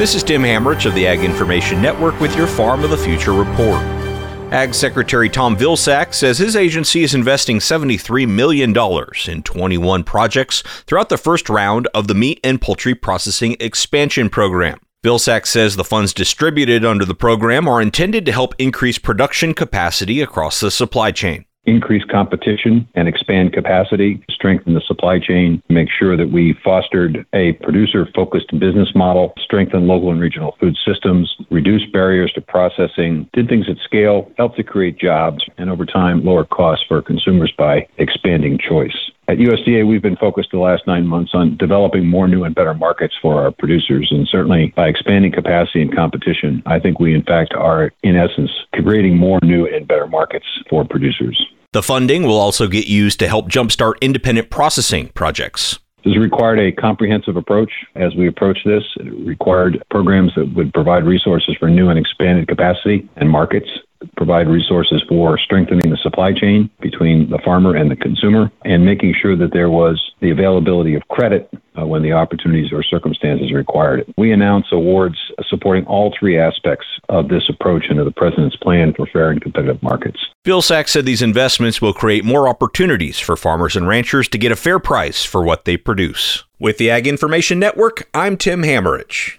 This is Tim Hammerich of the Ag Information Network with your Farm of the Future report. Ag Secretary Tom Vilsack says his agency is investing $73 million in 21 projects throughout the first round of the Meat and Poultry Processing Expansion Program. Vilsack says the funds distributed under the program are intended to help increase production capacity across the supply chain increase competition and expand capacity, strengthen the supply chain, make sure that we fostered a producer focused business model, strengthen local and regional food systems, reduce barriers to processing, did things at scale, helped to create jobs, and over time lower costs for consumers by expanding choice. At USDA, we've been focused the last nine months on developing more new and better markets for our producers. And certainly by expanding capacity and competition, I think we, in fact, are, in essence, creating more new and better markets for producers. The funding will also get used to help jumpstart independent processing projects. This required a comprehensive approach as we approach this. It required programs that would provide resources for new and expanded capacity and markets provide resources for strengthening the supply chain between the farmer and the consumer, and making sure that there was the availability of credit uh, when the opportunities or circumstances required it. We announce awards supporting all three aspects of this approach into the President's plan for fair and competitive markets. Vilsack said these investments will create more opportunities for farmers and ranchers to get a fair price for what they produce. With the Ag Information Network, I'm Tim Hammerich.